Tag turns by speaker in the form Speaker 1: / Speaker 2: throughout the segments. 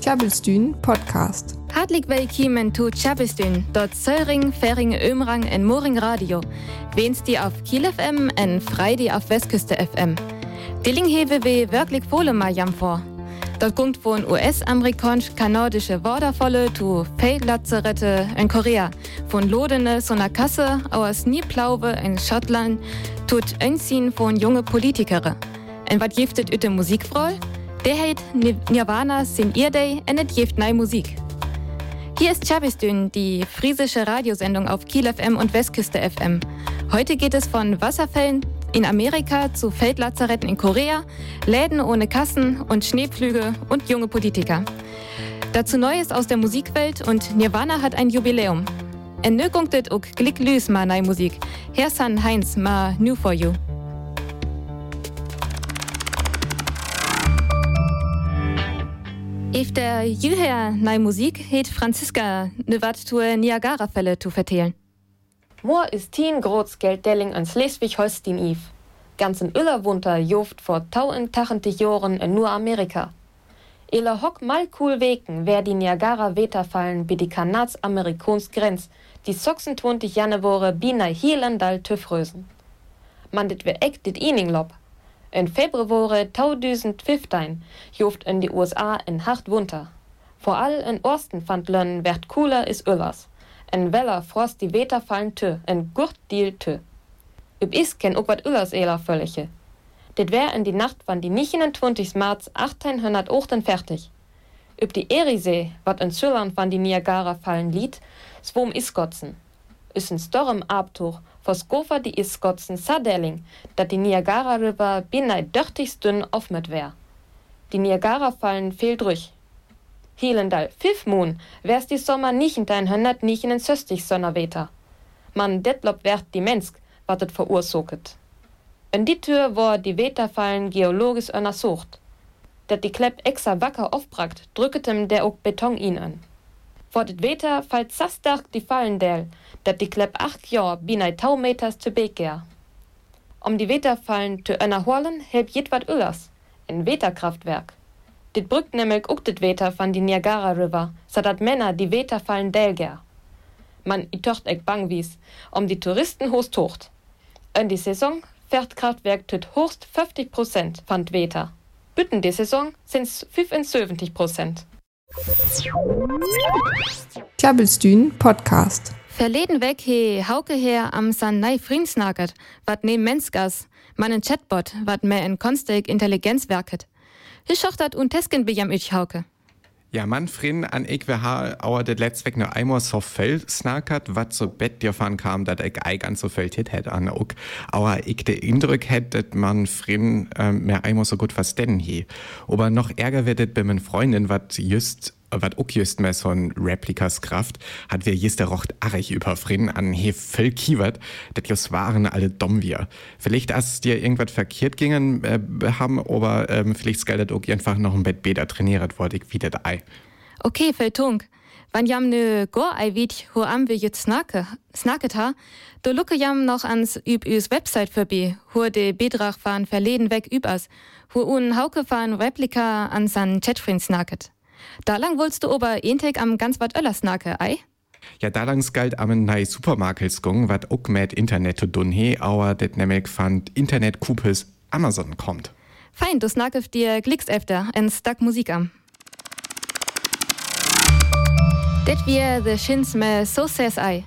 Speaker 1: Tjabelstün Podcast.
Speaker 2: Hartelijk willkommen zu Tjabelstün, dort Söring, Fering, Ömrang en Moring Radio. Wenst die auf Kiel FM en Freidi auf Westküste FM. Dilling hewe we wirklich volle mal jam vor. Dort kommt von US-amerikanisch-kanadische Wordervolle zu Feldlazarette in Korea, von Lodene Kasse aus Nieplauwe in Schottland tut einziehen von junge Politikere. Und was giftet üte Musikfrau? Der hat Nirvana sin Earday und et gift nei Musik. Hier ist Chabistün, die friesische Radiosendung auf Kiel FM und Westküste FM. Heute geht es von Wasserfällen in Amerika zu Feldlazaretten in Korea, Läden ohne Kassen und Schneepflüge und junge Politiker. Dazu Neues aus der Musikwelt und Nirvana hat ein Jubiläum. En nu gongt ook glik lys ma nei Musik. Herr San Heinz ma New for You. If der jüher nei Musik het Franziska ne wat zu Niagara-Fälle zu vertellen.
Speaker 3: Moor ist tien groß Gelddelling an Schleswig-Holstein Eve. Ganz in Öllerwunter joft vor tauen tachente Joren in nur Amerika. Ela hock mal cool weken, wer die Niagara Weterfallen bi die Kanads-Amerikons Grenz, die 26 Januare binai Hielendal tüfrösen. Man dit wir eck dit Ininglob. In Februar 2015 joft in die USA in hart Wunter. Vor all in Osten fand lön werd cooler is Öllers. En weller frost die Weterfallen tö, en gurt deal tö. Üb is ken ook wat Öllers eler völlige. Dit wär in die Nacht van die 29. März 1808 fertig. Üb die Erisee, wat in Züllern van die Niagara-Fallen lied, swom Iskotzen. Is ein Storm Abtuch, verskofer die Iskotzen Sadelling, dat die Niagara River binnei dörtig dünn aufmet wär. Die Niagara-Fallen fehlt durch. Hielendal fünf Moon wär's die Sommer nicht in dein hundert nicht in den söstlich Sonnerweter. Man detlop wert die Mensk, wat et verursoket. In die Tür war die Weterfallen geologisch untersucht. Dat die Klepp extra wacker aufbragt, drücketem der ook Beton ihn an. Vor det Weter fallt so stark die Fallen del, dat die Klepp acht Jahr binei tau Meters zu Beker. Um die Weterfallen zu erholen, help jedwat Öllers, ein Weterkraftwerk. Dit brückt nämlich ook dit Weter van die Niagara River, so dat Männer die Weterfallen delger. Man i tocht ek bang wies, um die Touristen host tocht. In die Saison fährt Kraftwerk tut hochst 50 Prozent van Weter. Bütten die Saison sind's 75 Prozent.
Speaker 1: Tjabelstün Podcast.
Speaker 2: Verleden weg he Hauke her am San Nei Frinsnagert, wat nehm Mensgas, man ein Chatbot, wat mehr in konstig Intelligenz werket. Hi schochtert und tesken bijam ich Hauke.
Speaker 4: Ja, man frin an ich wir ha auer det letztweg noch einmal so viel snackert, wat so bett dir fahren kam, dat ich ei ganz so viel tit hätt an ook. Aber ich de Eindruck hätt, dat man frin ähm, mehr einmal so gut verstehen hi. Aber noch ärger werdet bei men Freundin, wat just wat ook just mehr so ein Replikas Kraft, hat wir just der Rocht arrig überfrin an he voll kiewert, dat just waren alle dumm wir. Vielleicht as dir irgendwas verkehrt gingen äh, haben, aber ähm, vielleicht dat ook einfach noch ein Bett besser trainiert wurde, wie dat ei.
Speaker 2: Okay, Feltung. Wann jam ne go ei wit, ho am wir jetzt snacke, snacket ha, do lucke jam noch ans üb üs Website verbi, ho de Bedrach fahren verleden weg übers, ho un Hauke fahren Replika an san Chatfrin snacket. Da lang wolltest du aber Intake am ganz wat öller snacke, ei?
Speaker 4: Ja, dalangs galt am nei Supermarkets gung, wat ook mit Internet zu dun he, aber det nämlich fand Internet Kupes Amazon kommt.
Speaker 2: Fein, du snackest dir Glicks öfter en stack Musik am. Det wir the Shins me so says I.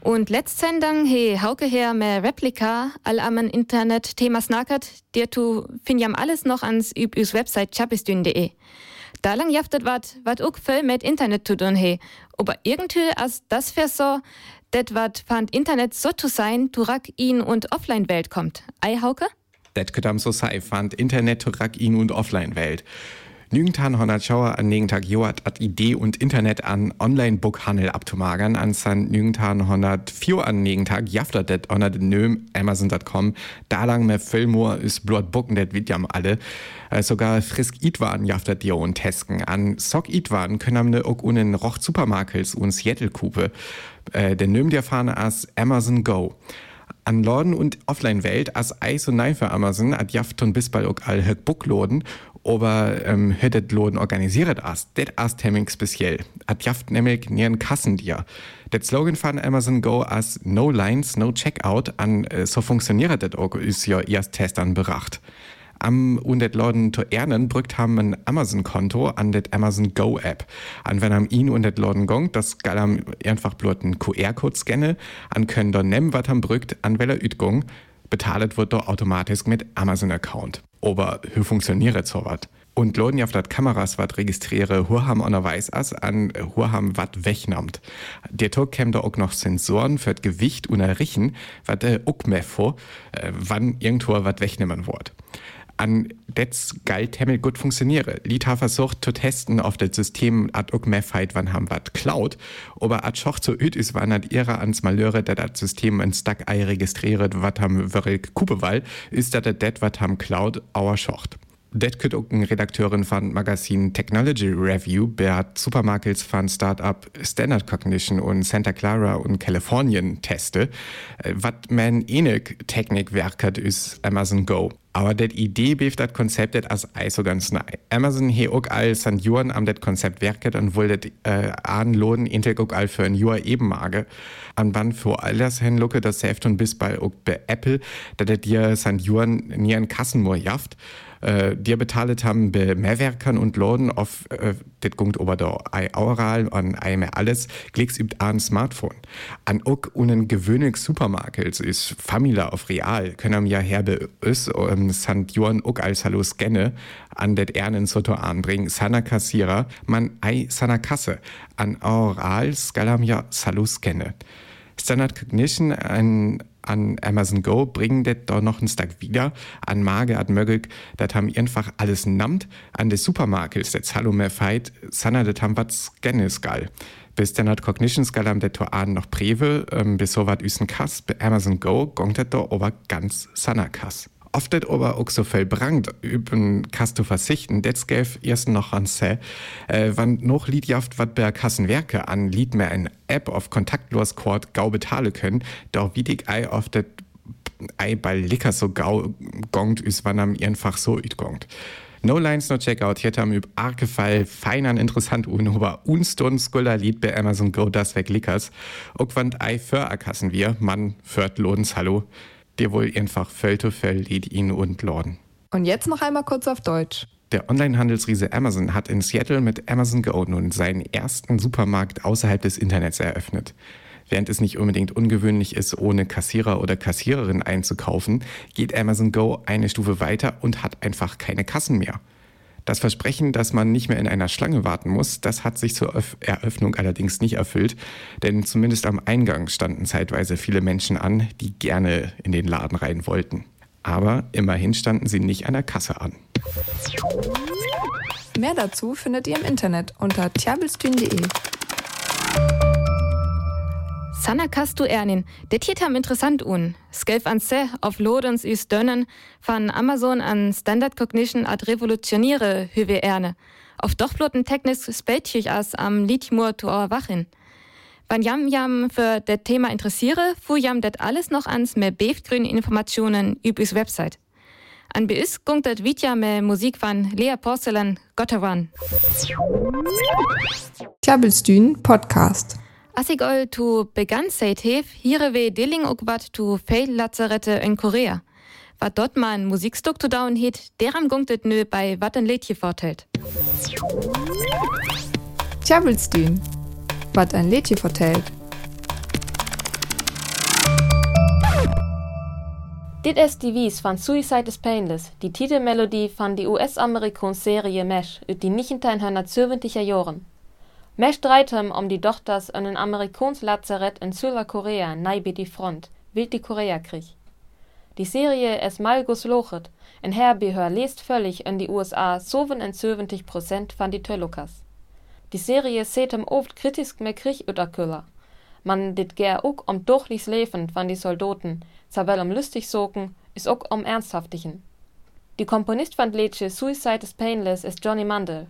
Speaker 2: Und letzt Sendung he Hauke her me Replika all am Internet Thema snackert, dir tu finjam alles noch ans üb üs Website chapisdün.de. Da lang jaftet wat, wat ook voll mit Internet zu tun he. Aber irgendwie as das für so, det wat fand Internet so zu sein, turak in und Offline-Welt kommt. Ei, Hauke?
Speaker 4: Det könnte am so sei, fand Internet turak in und Offline-Welt. Nügentan honat Schauer an Negentag Joat at Idee und Internet an Online-Bookhandel abzumagern, an san Nügentan honat Fio an Negentag jaftet det honat nöm Amazon.com, da lang mehr Filmor ist blot Bucken det Vidjam alle, äh, sogar frisk Itwan jaftet dir und Tesken, an Sock Itwan können amne ook unen Roch Supermarkels und Seattle-Kupe, äh, den nöm der Fahne as Amazon Go. An Lorden und Offline-Welt as Eis und Nein für Amazon at Jafton bis bald auch all Höck Bookloden aber ähm, hüttet Loden organisiert as, det as temming speziell. At jaft nämlich nieren Kassen dir. Der Slogan von Amazon Go as No Lines, No Checkout an, äh, so funktioniert das auch, ist ja erst Test anbracht. Am und det Lorden zu ernen brückt haben ein Amazon-Konto an det Amazon Go-App. An wenn am ihn und det Lorden gongt, das geil am einfach bloß einen QR-Code scanne, an können da nehmen, was am brückt, an welcher Üdgung, betalet wird da automatisch mit Amazon-Account. Aber wie funktioniert so was? Und Loden ja auf dat Kameras wat registriere, Hurham on der Weiß as an Hurham wat wegnimmt. Der Tag käm da auch noch Sensoren für das Gewicht und errichten, wat der auch mehr vor, äh, wann irgendwo wat wegnehmen wird an das galt Hemmel gut funktioniere. Lita versucht zu testen auf das System ad hoc meffheit wann haben wat Cloud, aber ad schoch zu üt ist wann hat ihrer ans Malheure, der das System in Stack ei registriert, wat haben wirklich Kupewall, ist dat det wat haben Cloud auer schocht. Det könnt auch ein Redakteurin von Magazin Technology Review, Beat Supermarkets von Startup Standard Cognition und Santa Clara und Kalifornien teste, äh, wat man enig Technik werkert ist Amazon Go. Aber det Idee beef dat Konzept det as ei so ganz nei. Amazon he ook all san Juren am det Konzept werket und wohl det äh, anlohnen intel ook all für ein Jahr ebenmage. An wann für all das hin lucke das selbst und bis bei ook bei Apple, dat det dir san Juren nie an Kassenmoor jaft äh, dir betalet haben bei Mehrwerkern und Laden auf äh, das gungt ober da ei Aural an ei mehr alles klicks übt an Smartphone. An ook unen gewöhnlich Supermarkets ist Familie auf Real können ja herbe ös ähm, Sant Johann ook als Hallo scanne an det Ernen Soto anbringen Sana Kassierer man ei Sana Kasse an Aural skalam ja Salu scanne. Standard Cognition ein an Amazon Go bringen det da noch ein Stack wieder an Mage at möglich. Dat haben einfach alles nammt an de Supermarkets. Det hallo mehr feit sanna det haben wat Scannesgal bis Standard Cognition Skal am det an noch Prewe ähm, bis so wat üsen Kass. Bei Amazon Go gongt det da ober ganz sanna Kass Oft det aber auch so viel brangt, üben kannst du verzichten, das gäf erst noch an se, äh, wann noch Liedjaft wat bei Kassenwerke an Lied mehr ein App auf kontaktlos Quad gau betale können, da wie ich ei auf det ei bei Licker so gau gongt is wann am einfach so üt gongt. No Lines, no Checkout, hier haben üb arge Fall. Fein an interessant un über unstund Skulder Lied bei Amazon Go das weg Lickers. Ook wann ei für erkassen wir, Mann, fört lohns, hallo dir wohl einfach Fell to Fell lied ihn und Lorden.
Speaker 1: Und jetzt noch einmal kurz auf Deutsch.
Speaker 4: Der Online-Handelsriese Amazon hat in Seattle mit Amazon Go nun seinen ersten Supermarkt außerhalb des Internets eröffnet. Während es nicht unbedingt ungewöhnlich ist, ohne Kassierer oder Kassiererin einzukaufen, geht Amazon Go eine Stufe weiter und hat einfach keine Kassen mehr. Das Versprechen, dass man nicht mehr in einer Schlange warten muss, das hat sich zur Eröffnung allerdings nicht erfüllt, denn zumindest am Eingang standen zeitweise viele Menschen an, die gerne in den Laden rein wollten. Aber immerhin standen sie nicht an der Kasse an.
Speaker 1: Mehr dazu findet ihr im Internet unter tiabelstün.de.
Speaker 2: Sanna kastu ernin, det hiet ham interessant un. Skelf an se auf Lodens is dönnen van Amazon an Standard Cognition ad revolutioniere hüwe erne. Auf dochbloten Technis spältchich as am Litmur to wachin. Wann jam jam für det Thema interessiere, fu jam det alles noch ans me beefgrün Informationen übis Website. An beis gungt dat Vidja me Musik van Lea Porcelain Gotteran.
Speaker 1: Klabbelstühn Podcast.
Speaker 2: Asigol tu hier we Dilling ook wat tu Fail-Lazarette in Korea. Wat dort mal ein Musikstück zu down hit, deram gungtet nö bei wat ein Lädchen vortelt.
Speaker 1: Tjabelstühn. Wat ein Lädchen vortelt.
Speaker 3: Dit ist die Wies von Suicide is Painless, die Titelmelodie von die US-Amerikans-Serie Mesh, die nicht in einer 70er Jahren. Mesh dreitem um die Dochters an een Amerikaanslazarett in Südkorea neibe die Front, wild die Koreakrieg. Die Serie es Malgus lochet, en Herbehör lest völlig in die USA 77 Prozent van die Töllukas. Die Serie setem oft kritisch me Krieg uterküller. Man dit ger ook um durchlichs Leben van die Soldaten, zawel um lustig soken, is ook um ernsthaftigen. Die Komponist van Lädsche Suicide is Painless ist Johnny Mandel.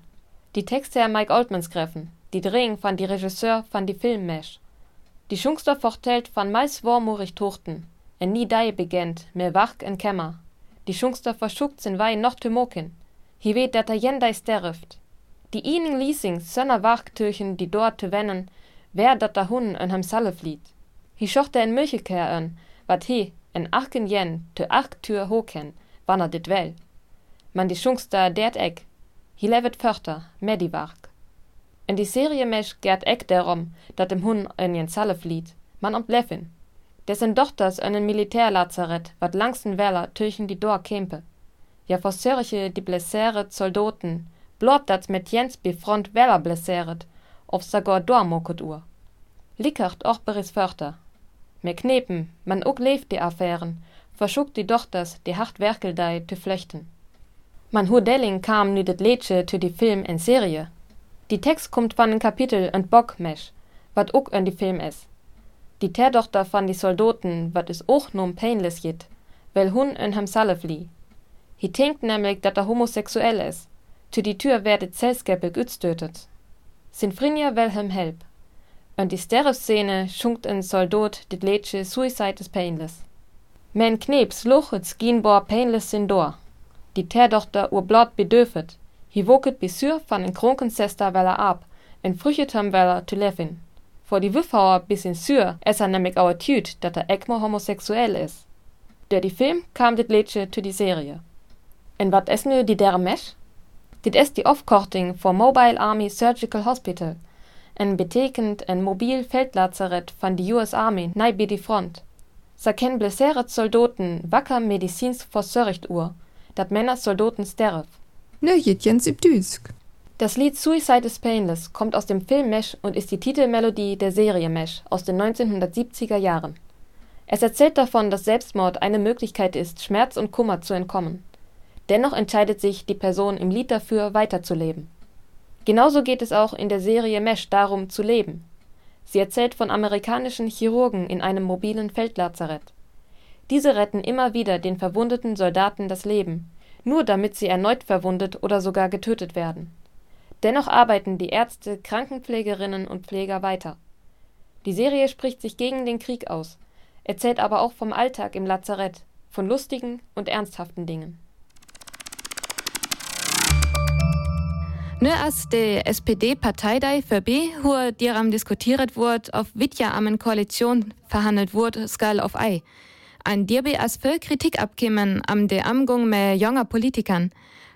Speaker 3: Die Texte Mike Altmans greffen, die Drehung van die Regisseur van die Filmmesch. Die Schungster vertelt van meist warmurig tochten, en nie dei begent, mehr wach en Kämmer. Die Schungster verschuckt sin wei noch te moken. Hi weet dat er jendai sterft. Die ihnen leasing sönner Wachkirchen die dort te wennen, wer dat da hun an hem salle flieht. Hi schochte en Milcheker an, wat he en achten jen te acht Tür hoken, wann er dit well. Man die Schungster dert eck, hi levet förter, mediwark. In die Serie mesch gert eck darum, dat dem Hun en jen salle flieht, man am Bleffin. Dessen Dochters an en Militärlazarett, wat langsten Weller tüchen die Dor kempe. Ja vor Sörche die blessere Soldaten, blot dat met Jens befront Weller blesseret, of sogar dormoket ur. Lickert och beris Förter. Me knepen, man ook leeft die Affären, verschuckt die Dochters die hart werkeldei te flechten. Man Hudelling kam nu det Lädsche zu die Film en Serie. Die Text kommt van en Kapitel en Bock mesch, wat ook en die Film is. Die Terdochter van die Soldaten, wat is och nom painless jit, wel hun en hem salle flie. Hi denkt nämlich, dat er homosexuell is. Zu die Tür werdet selskapig utstötet. Sin Frinja wel hem help. Und die Sterf-Szene schunkt en Soldat dit Lädsche Suicide is painless. Men Knebs luchet skinbor painless sin door. Die Terdochter ur blot bedöfet. Hi woket besur van en Kronkensester weller ab, en früchetem weller zu leffin vor die Wüffhauer bis in Syr es er nämlich auch tüt, dat er ekmo homosexuell is. Der die Film kam dit Lädsche zu die Serie. En wat es nu die dere mesch? Dit es die Aufkorting vor Mobile Army Surgical Hospital, en betekend en mobil Feldlazarett van die US Army nei bi die Front. Sa ken blesseret Soldaten wacker medizins versörricht ur, dat Männer Soldaten sterf.
Speaker 1: Ibdüsk.
Speaker 3: Das Lied Suicide is Painless kommt aus dem Film Mesh und ist die Titelmelodie der Serie Mesh aus den 1970er Jahren. Es erzählt davon, dass Selbstmord eine Möglichkeit ist, Schmerz und Kummer zu entkommen. Dennoch entscheidet sich die Person im Lied dafür, weiterzuleben. Genauso geht es auch in der Serie Mesh darum, zu leben. Sie erzählt von amerikanischen Chirurgen in einem mobilen Feldlazarett. Diese retten immer wieder den verwundeten Soldaten das Leben, nur damit sie erneut verwundet oder sogar getötet werden. Dennoch arbeiten die Ärzte, Krankenpflegerinnen und Pfleger weiter. Die Serie spricht sich gegen den Krieg aus, erzählt aber auch vom Alltag im Lazarett, von lustigen und ernsthaften Dingen.
Speaker 2: Ne as de SPD-Parteidei für B, wo diram diskutiert wurde, auf Witja am Koalition verhandelt wurde, skal auf Ei. An dir be as für Kritik abkämen am de Amgung mit junger Politikern.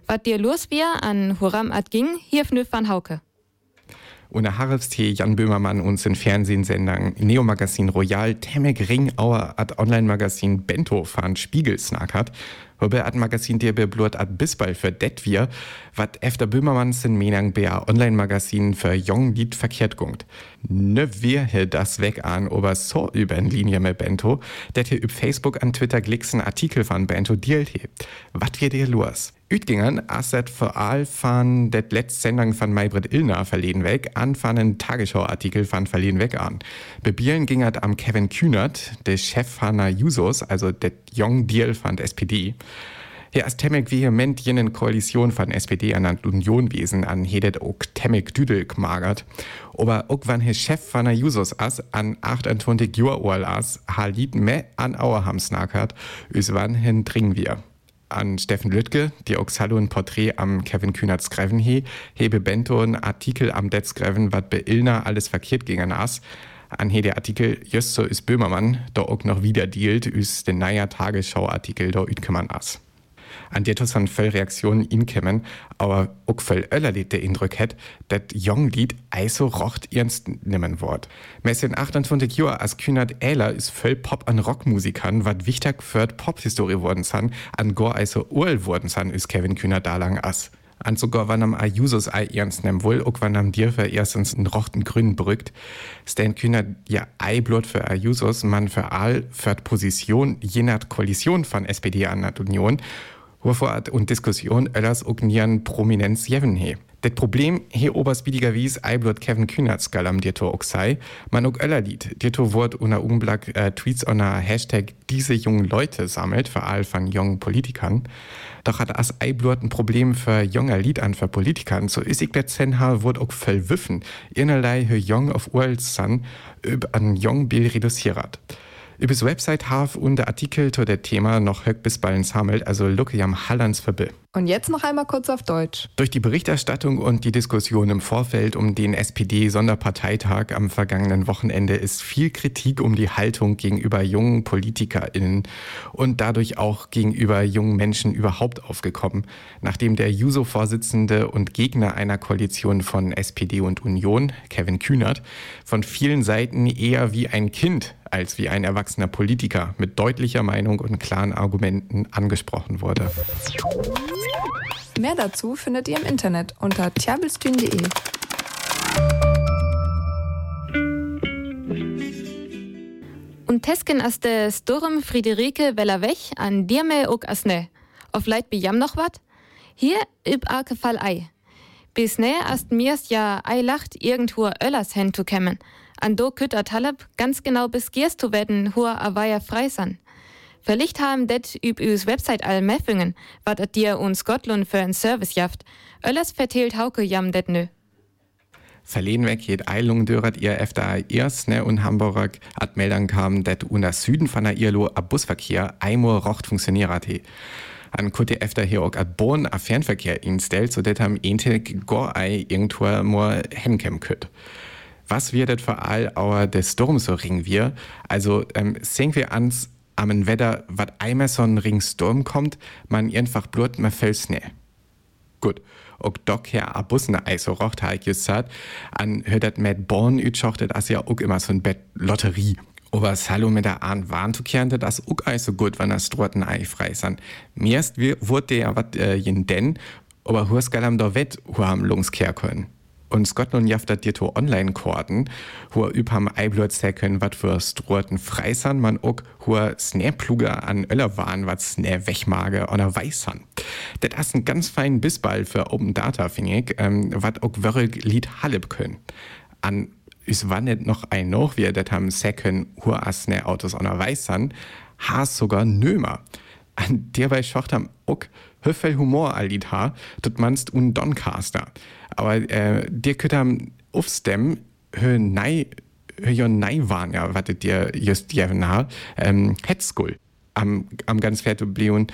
Speaker 2: Was dir los wir an Huram at ging, hier van Hauke.
Speaker 4: Ohne Harrelstee Jan Böhmermann uns in Fernsehsendern Neo-Magazin Royal, Temek Ring, Auer at Online-Magazin Bento fahren Spiegel snackert, wobei at Magazin dir beblut at Bisbal für det wir, wat efter Böhmermann sin Menang bea Online-Magazin für Jong Lied verkehrt gungt. Ne wir hier das weg an, ober so über en Linie mit Bento, det hier üb Facebook an Twitter glicksen Artikel von Bento dielt he. Wat wir dir los? Utgingen asset vor allem von der letzten Sendung von Maybrit Illner verleden weg an von einem Tagesschau-Artikel von verleden weg an. Bebielen ging es am Kevin Kühnert, der Chef von Jusos, also der Young Deal von SPD. Hier ist Temmek vehement jenen Koalition von SPD an der Unionwesen an hedet auch Temmek Düdel gemagert. Aber auch wenn der Chef von der Jusos as an 28 Jahre alt as, halit me an Auerham snackert, üs wann hin dringen wir an Steffen Lüttke, die auch ein Porträt am Kevin Kühnert skreven he, hebe Bento ein Artikel am Det skreven, wat be Ilna alles verkehrt gingen as. An he der Artikel so ist Böhmermann, da auch noch wieder dealt, üs den neuer Tagesschau-Artikel da ütkümmern as an der tos an voll Reaktionen inkämmen, aber auch voll öllerlied der Eindruck hat, dat jong Lied eiso rocht ernst nimmen wort. Mess in 28 Jahren als Kühnert Ähler ist voll Pop an Rockmusikern, wat wichtig für Pophistorie worden san, an Gor also Url worden san, ist Kevin Kühnert da lang as. An sogar wann am Ajusos ei ernst nehmen wohl, auch wann am dir für erstens einen rochten Grün brückt. Stan Kühner ja Eiblut für Ajusos, man für all für Position je nach Koalition von SPD an der Union Hoorvoort und Diskussion öllers ook nieren Prominenz jeven he. Det Problem he oberspiediger wies Eiblot Kevin Kühnert skalam dirto sei, man ook öller lied. Dirto wort una Unblack äh, Tweets ona Hashtag diese jungen Leute sammelt, vor allem von jungen Politikern. Doch hat as Eiblot ein Problem für junger Lied an für Politikern, so is ich der Zenha wort ook verwiffen, innerlei he jung auf Urls san, an jung Bill reduziert. Über das Website have und der Artikel zu dem Thema noch höck bis bald sammelt, also lucke Hallands verbill.
Speaker 1: Und jetzt noch einmal kurz auf Deutsch.
Speaker 4: Durch die Berichterstattung und die Diskussion im Vorfeld um den SPD-Sonderparteitag am vergangenen Wochenende ist viel Kritik um die Haltung gegenüber jungen PolitikerInnen und dadurch auch gegenüber jungen Menschen überhaupt aufgekommen, nachdem der Juso-Vorsitzende und Gegner einer Koalition von SPD und Union, Kevin Kühnert, von vielen Seiten eher wie ein Kind als wie ein erwachsener Politiker mit deutlicher Meinung und klaren Argumenten angesprochen wurde.
Speaker 1: Mehr dazu findet ihr im Internet unter tjabelstühn.de.
Speaker 2: Und Tesken as de Sturm Friederike Wellerwech an Dirme ook as ne. Auf Leit bijam noch wat? Hier üb arke Fall ei. Bis ne ast mirst ja ei lacht irgendwo Öllers hen zu kämmen. An do kütter Talab ganz genau bis zu werden, hua aweier freisan. Verlicht haben det üb üs Website all Meffingen, wat at dir uns Scotland für ein Service jaft. Öllers verteilt Hauke jam det nö.
Speaker 4: Verlehen weg jet Eilung döret ihr efter erst ne und Hamburg at Meldern kam, dat unter Süden von der Irlo a Busverkehr einmal rocht funktioniert an kutte efter hier auch at Born a Fernverkehr instellt, so dat am entig gor ei irgendwo mo hemkem kütt. Was wird das vor allem auch des Sturm so ring wir? Also ähm, sehen wir ans am Wetter, wat einmal so ein Ring Sturm kommt, man einfach blut, man fällt Schnee. Gut. Och dock her a Bussen Eis so rocht ha ich gesagt, an hört mit Born ütschochtet as ja auch immer so ein Bett Lotterie. Aber Salo mit der Ahn warn zu kehren, das auch ei so gut, wenn das Stroten Ei frei san. Mirst wurde ja wat äh, jen denn, aber hus galam do wett, hu am Lungskehr können und Scotland jaftet dir to Online-Korden, wo überm Eiblut säcken, wat für Stroten freisan, man ook hohe Snäpluge an Öller waren, wat Snä wegmage oder weißan. Das ist ein ganz fein Bissball für Open Data, finde ich, ähm, wat ook wirklich Lied Halib können. An is wannet noch ein noch, wir dat haben säcken, hohe Snä Autos oder weißan, has sogar Nömer. An derbei schocht am ook höffel Humor Lied ha, tut manst un Doncaster. Aber äh, dir könnt am aufstemmen, hör nei, hör jo nei waren ja, was dir just jevna, ähm, Hetzgul am, am ganz fertig blieben.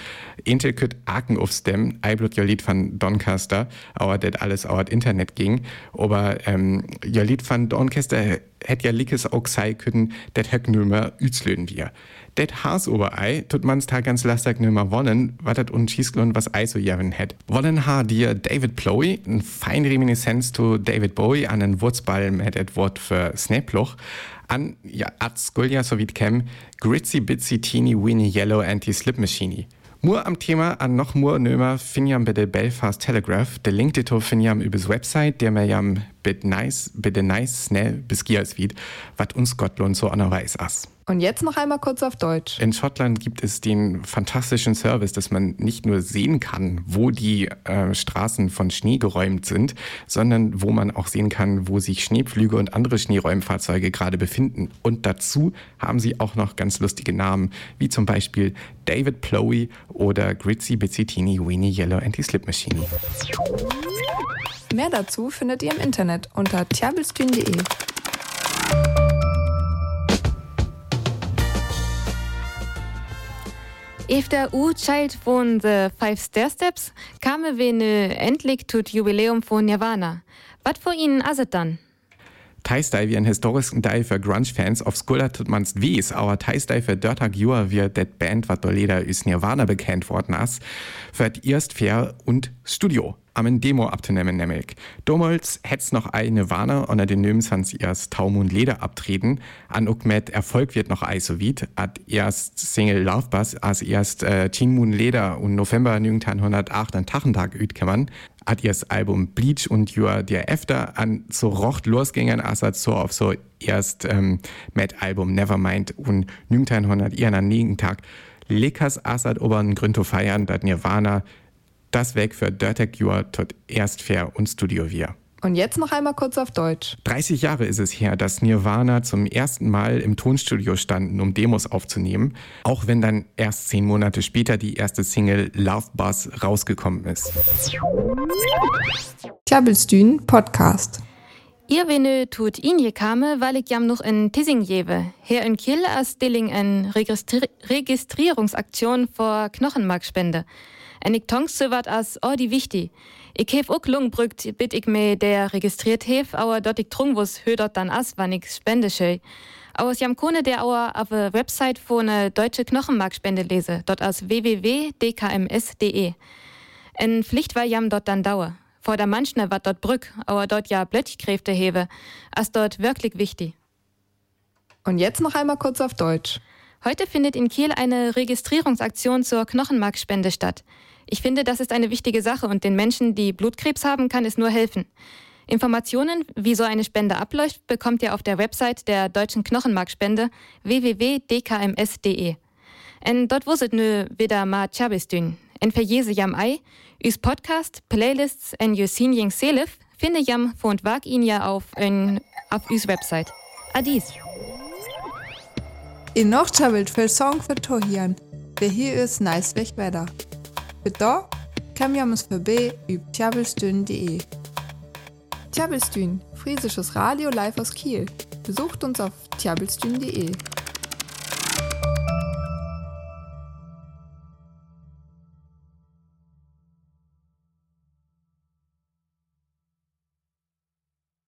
Speaker 4: Intel könnt Aken aufstemmen, Eiblut jo Lied Doncaster, aber das alles auch Internet ging. Aber ähm, jo Lied Doncaster hätt ja likes auch sei können, das hätt nümmer ützlöden wir. Det Haas Oberei tut man's Tag ganz lastig nimmer wollen, wat dat und schießglun was Ei so javen het. Wollen ha dir David Ploy, ein fein Reminiszenz zu David Bowie an den Wurzball mit et Wort für Snaploch, an ja at Skulja so wie kem, Gritzy Bitsy Teeny Weeny Yellow Anti-Slip Machine. Mur am Thema an noch mur nömer finjam bei Belfast Telegraph, der Link dito finjam übers Website, der mir jam bit nice, bitte nice schnell bis giers wie, wat uns Gottlund so anerweis ass.
Speaker 1: Und jetzt noch einmal kurz auf Deutsch.
Speaker 4: In Schottland gibt es den fantastischen Service, dass man nicht nur sehen kann, wo die äh, Straßen von Schnee geräumt sind, sondern wo man auch sehen kann, wo sich Schneepflüge und andere Schneeräumfahrzeuge gerade befinden. Und dazu haben sie auch noch ganz lustige Namen, wie zum Beispiel David Plowy oder Gritzy Bizzitini Weenie Yellow Anti-Slip Machine.
Speaker 1: Mehr dazu findet ihr im Internet unter tjabelstühn.de.
Speaker 2: Efter uchild von The Five Stair Steps kamen wir endlich tut Jubiläum von Nirvana. Was für Ihnen aset dann?
Speaker 4: Teisdei wie ein historischen Teil für Grunge-Fans auf Skuller tut man's wies, aber Teisdei für Dörtag Jura wie det Band, wat leder is Nirvana bekannt worden ist, wird erst fair und Studio am Demo abzunehmen nämlich. Damals hätt's noch eine Warner unter den Nömsans erst Taum und Leder abtreten. An Ukmet Erfolg wird noch so at erst Single Love Bus, als erst äh, Teen Moon Leder und November 1908 an Tachentag üt hat ihr Album Bleach und Jura der Efter an so rocht losgängen, als so auf so erst ähm, mit Album Nevermind und 1900 ihren an Tag Lekas Assad oberen Grünto feiern, dat Nirvana das Weg für Dirtek Jura tot erst fair und Studio wir.
Speaker 1: Und jetzt noch einmal kurz auf Deutsch.
Speaker 4: 30 Jahre ist es her, dass Nirvana zum ersten Mal im Tonstudio standen, um Demos aufzunehmen, auch wenn dann erst zehn Monate später die erste Single Love Buzz rausgekommen ist.
Speaker 1: Klabbelstühn Podcast.
Speaker 2: Ihr Venö tut Inje kame, weil ich jam noch in Tissing jewe. Her in Kiel as Dilling en Registri Registrierungsaktion vor Knochenmarkspende. En ich tongs so wat as oh die wichtig. Ich hef ook Lungenbrückt, bitt ich me der registriert hef, aber dort ich trungus hö dort dann as, wann ich spende schei. Aus jam kone der auer auf der Website von eine deutsche Knochenmarkspende lese, dort aus www.dkms.de. En Pflicht war jam dort dann dauer. Vor der Manschne wat dort Brück, aber dort ja Blötchkräfte hewe, as dort wirklich wichtig.
Speaker 1: Und jetzt noch einmal kurz auf Deutsch.
Speaker 2: Heute findet in Kiel eine Registrierungsaktion zur Knochenmarkspende statt. Ich finde, das ist eine wichtige Sache und den Menschen, die Blutkrebs haben, kann es nur helfen. Informationen, wie so eine Spende abläuft, bekommt ihr auf der Website der Deutschen Knochenmarkspende www.dkms.de. Und dort wusstet nö wieder ma tjabistün. En verjese jam ei, üs Podcast, Playlists en Jusin jing Selef, finde jam und wag ihn ja auf, en, auf üs Website. Adis.
Speaker 1: In noch tjabelt für Song für Tohian, der hier ist nice weg weiter. Bitte, kam jams vorbei üb tjabelstün.de. Tjabelstün, friesisches Radio live aus Kiel. Besucht uns auf tjabelstün.de.